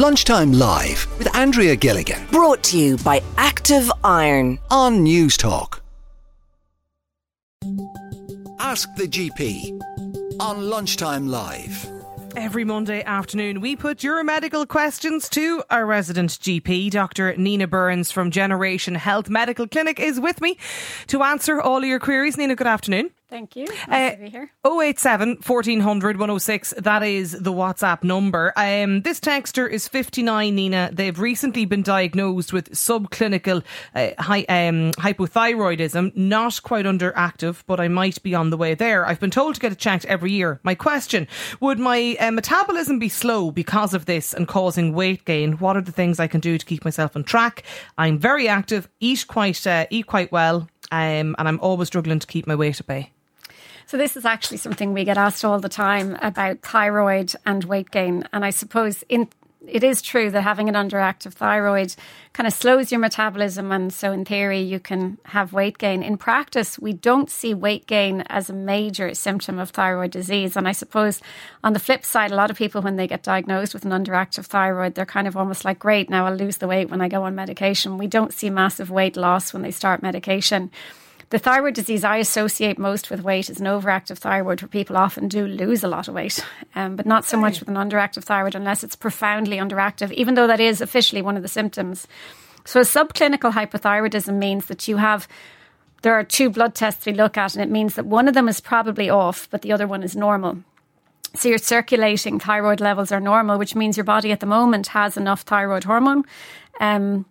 Lunchtime Live with Andrea Gilligan Brought to you by Active Iron. on Newstalk. Ask the GP on Lunchtime Live. Every Monday afternoon, we put your medical questions to our resident GP. Dr. Nina Byrnes from Generation Health Medical Clinic is with me to answer all of your queries. Nina, good afternoon. Thank you. Nice Uh, to be here. 087 1400 106. That is the WhatsApp number. Um, this texter is 59, Nina. They've recently been diagnosed with subclinical uh, um, hypothyroidism. Not quite underactive, but I might be on the way there. I've been told to get it checked every year. My question Would my uh, metabolism be slow because of this and causing weight gain? What are the things I can do to keep myself on track? I'm very active, eat quite, uh, eat quite well, um, and I'm always struggling to keep my weight at bay. So this is actually something we get asked all the time about thyroid and weight gain. And I suppose in it is true that having an underactive thyroid kind of slows your metabolism and so in theory you can have weight gain. In practice, we don't see weight gain as a major symptom of thyroid disease. And I suppose on the flip side, a lot of people when they get diagnosed with an underactive thyroid, they're kind of almost like, great, now I'll lose the weight when I go on medication. We don't see massive weight loss when they start medication. The thyroid disease I associate most with weight is an overactive thyroid, where people often do lose a lot of weight, um, but not so much with an underactive thyroid unless it's profoundly underactive, even though that is officially one of the symptoms. So, a subclinical hypothyroidism means that you have there are two blood tests we look at, and it means that one of them is probably off, but the other one is normal. So your circulating thyroid levels are normal, which means your body at the moment has enough thyroid hormone. Um,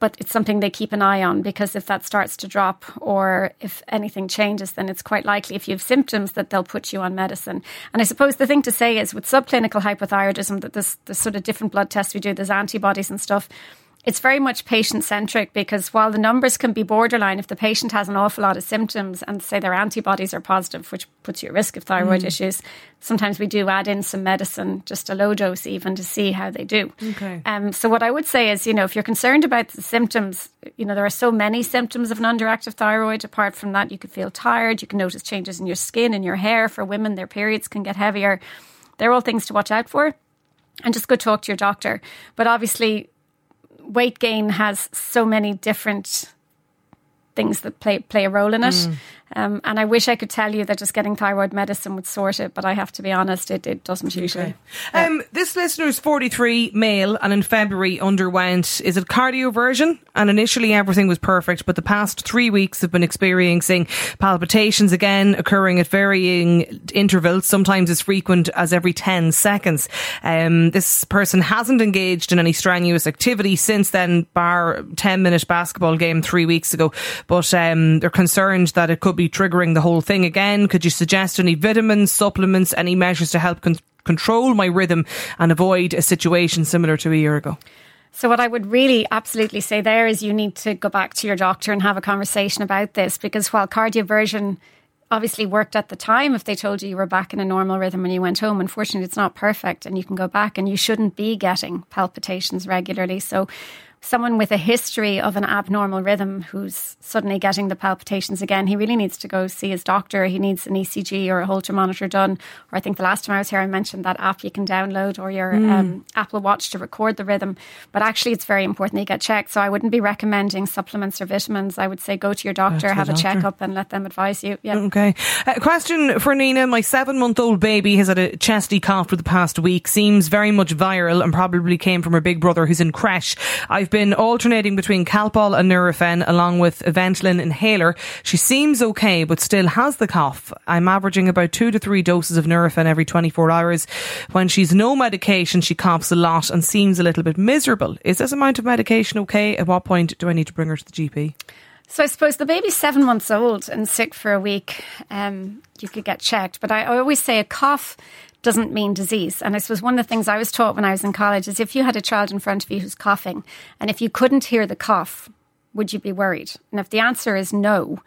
but it's something they keep an eye on because if that starts to drop or if anything changes, then it's quite likely if you have symptoms that they'll put you on medicine. And I suppose the thing to say is with subclinical hypothyroidism, that there's, there's sort of different blood tests we do, there's antibodies and stuff. It's very much patient centric because while the numbers can be borderline, if the patient has an awful lot of symptoms and say their antibodies are positive, which puts you at risk of thyroid issues, sometimes we do add in some medicine, just a low dose even to see how they do. Okay. Um, so what I would say is, you know, if you're concerned about the symptoms, you know, there are so many symptoms of an underactive thyroid. Apart from that, you could feel tired. You can notice changes in your skin and your hair. For women, their periods can get heavier. They're all things to watch out for. And just go talk to your doctor. But obviously, weight gain has so many different things that play play a role in it. Mm. Um, and I wish I could tell you that just getting thyroid medicine would sort it, but I have to be honest, it, it doesn't usually. Um, this listener is 43, male, and in February underwent, is it cardioversion? And initially everything was perfect, but the past three weeks have been experiencing palpitations again, occurring at varying intervals, sometimes as frequent as every 10 seconds. Um, this person hasn't engaged in any strenuous activity since then, bar 10 minute basketball game three weeks ago, but um, they're concerned that it could be triggering the whole thing again. Could you suggest any vitamins, supplements, any measures to help con- control my rhythm and avoid a situation similar to a year ago? So, what I would really absolutely say there is you need to go back to your doctor and have a conversation about this because while cardioversion obviously worked at the time, if they told you you were back in a normal rhythm when you went home, unfortunately, it's not perfect and you can go back and you shouldn't be getting palpitations regularly. So, someone with a history of an abnormal rhythm who's suddenly getting the palpitations again, he really needs to go see his doctor. He needs an ECG or a Holter monitor done. Or I think the last time I was here, I mentioned that app you can download or your um, Apple Watch to record the rhythm. But actually, it's very important that you get checked. So I wouldn't be recommending supplements or vitamins. I would say go to your doctor, the have a checkup, and let them advise you. Yeah. Okay. Uh, question for Nina. My seven month old baby has had a chesty cough for the past week. Seems very much viral and probably came from her big brother who's in creche. I've been alternating between Calpol and Nurofen along with Ventolin inhaler. She seems okay, but still has the cough. I'm averaging about two to three doses of Nurofen every 24 hours. When she's no medication, she coughs a lot and seems a little bit miserable. Is this amount of medication okay? At what point do I need to bring her to the GP? So I suppose the baby's seven months old and sick for a week. Um, you could get checked, but I always say a cough doesn't mean disease. And I suppose one of the things I was taught when I was in college is if you had a child in front of you who's coughing, and if you couldn't hear the cough, would you be worried? And if the answer is no,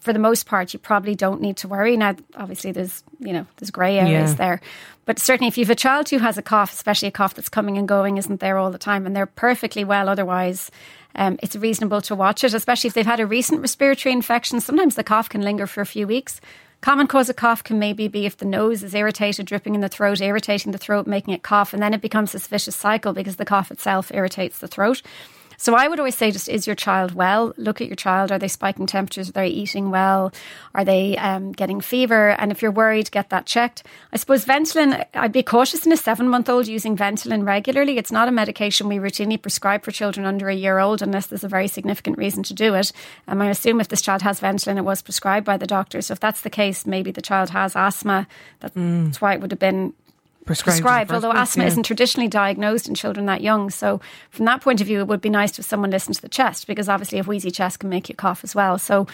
for the most part, you probably don't need to worry. Now, obviously, there's you know there's grey areas Yeah. there, but certainly if you have a child who has a cough, especially a cough that's coming and going, isn't there all the time, and they're perfectly well otherwise, um, it's reasonable to watch it. Especially if they've had a recent respiratory infection, sometimes the cough can linger for a few weeks. Common cause of cough can maybe be if the nose is irritated, dripping in the throat, irritating the throat, making it cough, and then it becomes this vicious cycle because the cough itself irritates the throat. So I would always say, just is your child well? Look at your child. Are they spiking temperatures? Are they eating well? Are they um, getting fever? And if you're worried, get that checked. I suppose Ventolin, I'd be cautious in a seven month old using Ventolin regularly. It's not a medication we routinely prescribe for children under a year old unless there's a very significant reason to do it. Um, I assume if this child has Ventolin, it was prescribed by the doctor. So if that's the case, maybe the child has asthma. That's mm. why it would have been prescribed, prescribed although place, asthma yeah. isn't traditionally diagnosed in children that young. So, from that point of view, it would be nice if someone listened to the chest because obviously a wheezy chest can make you cough as well. So,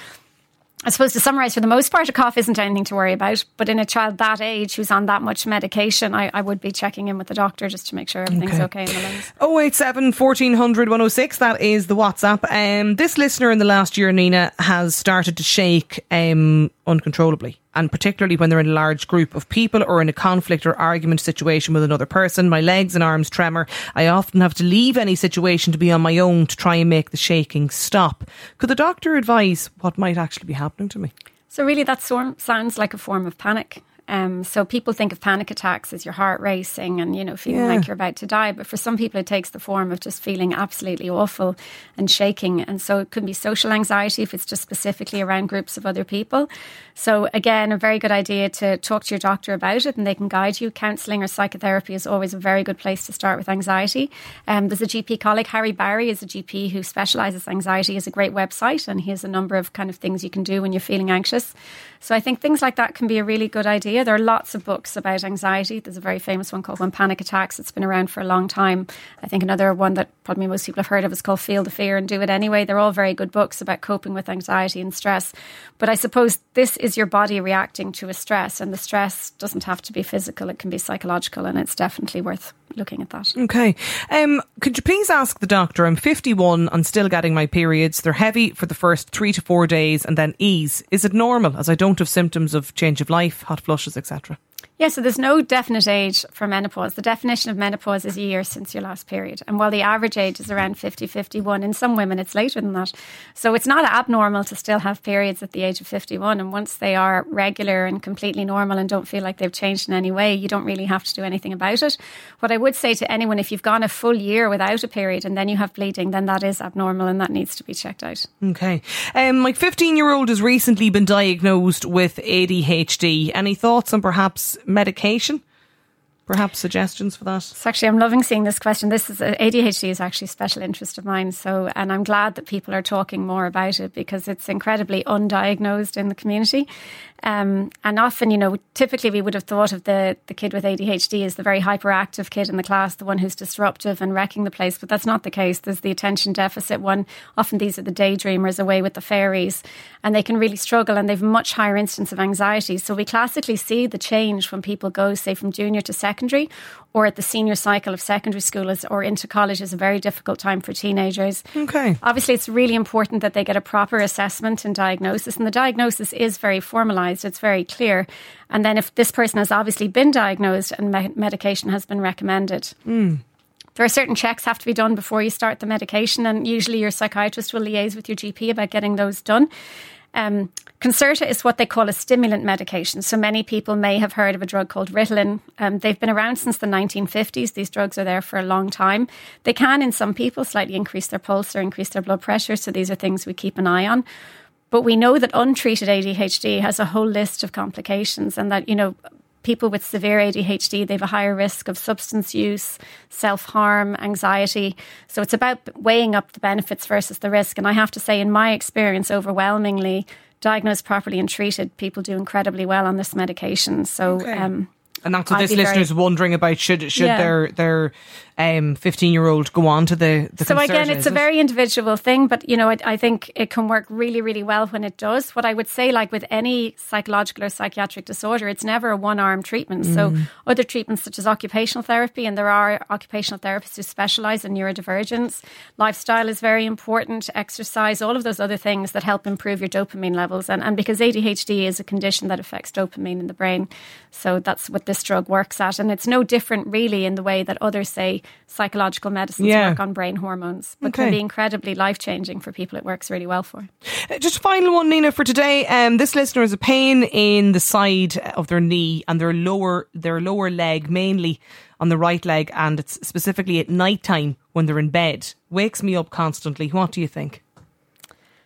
I suppose to summarise, for the most part, a cough isn't anything to worry about. But in a child that age who's on that much medication, I, I would be checking in with the doctor just to make sure everything's okay, okay in the lungs. 087 1400 106, that is the WhatsApp. Um, this listener in the last year, Nina, has started to shake um, uncontrollably and particularly when they're in a large group of people or in a conflict or argument situation with another person. My legs and arms tremor. I often have to leave any situation to be on my own to try and make the shaking stop. Could the doctor advise what might actually be happening to me? So, really, that sounds like a form of panic. Um, so people think of panic attacks as your heart racing and you know feeling yeah. like you're about to die, but for some people it takes the form of just feeling absolutely awful and shaking. And so it could be social anxiety if it's just specifically around groups of other people. So again, a very good idea to talk to your doctor about it, and they can guide you. Counselling or psychotherapy is always a very good place to start with anxiety. Um, there's a GP colleague, Harry Barry, is a GP who specialises anxiety. is a great website, and he has a number of kind of things you can do when you're feeling anxious. So I think things like that can be a really good idea. There are lots of books about anxiety. There's a very famous one called When Panic Attacks. It's been around for a long time. I think another one that probably most people have heard of is called Feel the Fear and Do It Anyway. They're all very good books about coping with anxiety and stress. But I suppose this is your body reacting to a stress, and the stress doesn't have to be physical, it can be psychological, and it's definitely worth looking at that. Okay. Um, could you please ask the doctor? I'm 51 and still getting my periods. They're heavy for the first three to four days and then ease. Is it normal as I don't have symptoms of change of life, hot flushes, etc.? Yeah, so there's no definite age for menopause. The definition of menopause is a year since your last period. And while the average age is around 50, 51, in some women it's later than that. So it's not abnormal to still have periods at the age of 51. And once they are regular and completely normal and don't feel like they've changed in any way, you don't really have to do anything about it. What I would say to anyone, if you've gone a full year without a period and then you have bleeding, then that is abnormal and that needs to be checked out. Okay. Um, my 15 year old has recently been diagnosed with ADHD. Any thoughts on perhaps medication? Perhaps suggestions for that? Actually, I'm loving seeing this question. This is ADHD is actually a special interest of mine. So, and I'm glad that people are talking more about it because it's incredibly undiagnosed in the community. Um, and often, you know, typically we would have thought of the, the kid with ADHD as the very hyperactive kid in the class, the one who's disruptive and wrecking the place. But that's not the case. There's the attention deficit one. Often these are the daydreamers away with the fairies, and they can really struggle and they've much higher instance of anxiety. So we classically see the change when people go, say, from junior to secondary or at the senior cycle of secondary school is, or into college is a very difficult time for teenagers. Okay. Obviously, it's really important that they get a proper assessment and diagnosis, and the diagnosis is very formalised, it's very clear. And then, if this person has obviously been diagnosed and me- medication has been recommended. Mm there are certain checks have to be done before you start the medication, and usually your psychiatrist will liaise with your GP about getting those done. Um, Concerta is what they call a stimulant medication. So many people may have heard of a drug called Ritalin. Um, they've been around since the 1950s. These drugs are there for a long time. They can, in some people, slightly increase their pulse or increase their blood pressure. So these are things we keep an eye on. But we know that untreated ADHD has a whole list of complications and that, you know, people with severe ADHD, they have a higher risk of substance use, self harm, anxiety. So it's about weighing up the benefits versus the risk. And I have to say, in my experience, overwhelmingly, diagnosed properly and treated, people do incredibly well on this medication. So, okay. um, and that's what I'd this listener's very, wondering about. Should should yeah. their their um, 15 year old go on to the, the so again it's a very individual thing but you know I, I, think it can work really really well when it does what i would say like with any psychological or psychiatric disorder it's never a one arm treatment mm. so other treatments such as occupational therapy and there are occupational therapists who specialize in neurodivergence lifestyle is very important exercise all of those other things that help improve your dopamine levels and, and because adhd is a condition that affects dopamine in the brain so that's what this this drug works at. And it's no different, really, in the way that others say psychological medicines Yeah. work on brain hormones, but Okay. can be incredibly life changing for people it works really well for. Uh, Just a final one, Nina, for today. Um, this listener has a pain in the side of their knee and their lower their lower leg, mainly on the right leg, and it's specifically at night time when they're in bed. Wakes me up constantly. What do you think?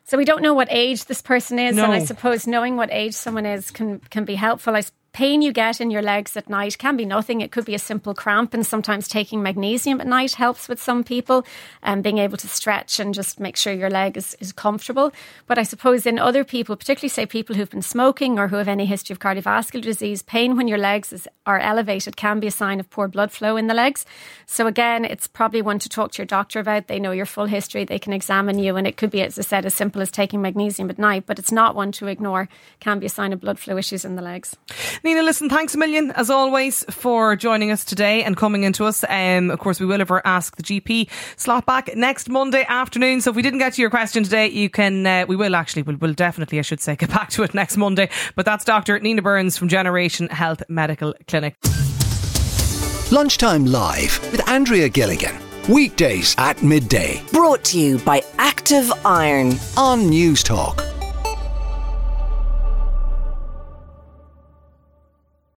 So we don't know what age this person is, and I suppose knowing what age someone is can can be helpful. I pain you get in your legs at night can be nothing. It could be a simple cramp, and sometimes taking magnesium at night helps with some people, and being able to stretch and just make sure your leg is, is comfortable. But I suppose in other people, particularly say people who've been smoking or who have any history of cardiovascular disease, pain when your legs is, are elevated can be a sign of poor blood flow in the legs. So again, it's probably one to talk to your doctor about. They know your full history, they can examine you, and it could be, as I said, as simple as taking magnesium at night. But it's not one to ignore. it Can be a sign of blood flow issues in the legs. Nina, listen, thanks a million as always for joining us today and coming into us. Um, of course, we will have our Ask the GP slot back next Monday afternoon. So if we didn't get to your question today, you can, uh, we will actually, we'll, we'll definitely, I should say, get back to it next Monday. But that's Dr. Nina Byrnes from Generation Health Medical Clinic. Lunchtime Live with Andrea Gilligan. Weekdays at midday Brought to you by Active Iron. on Newstalk.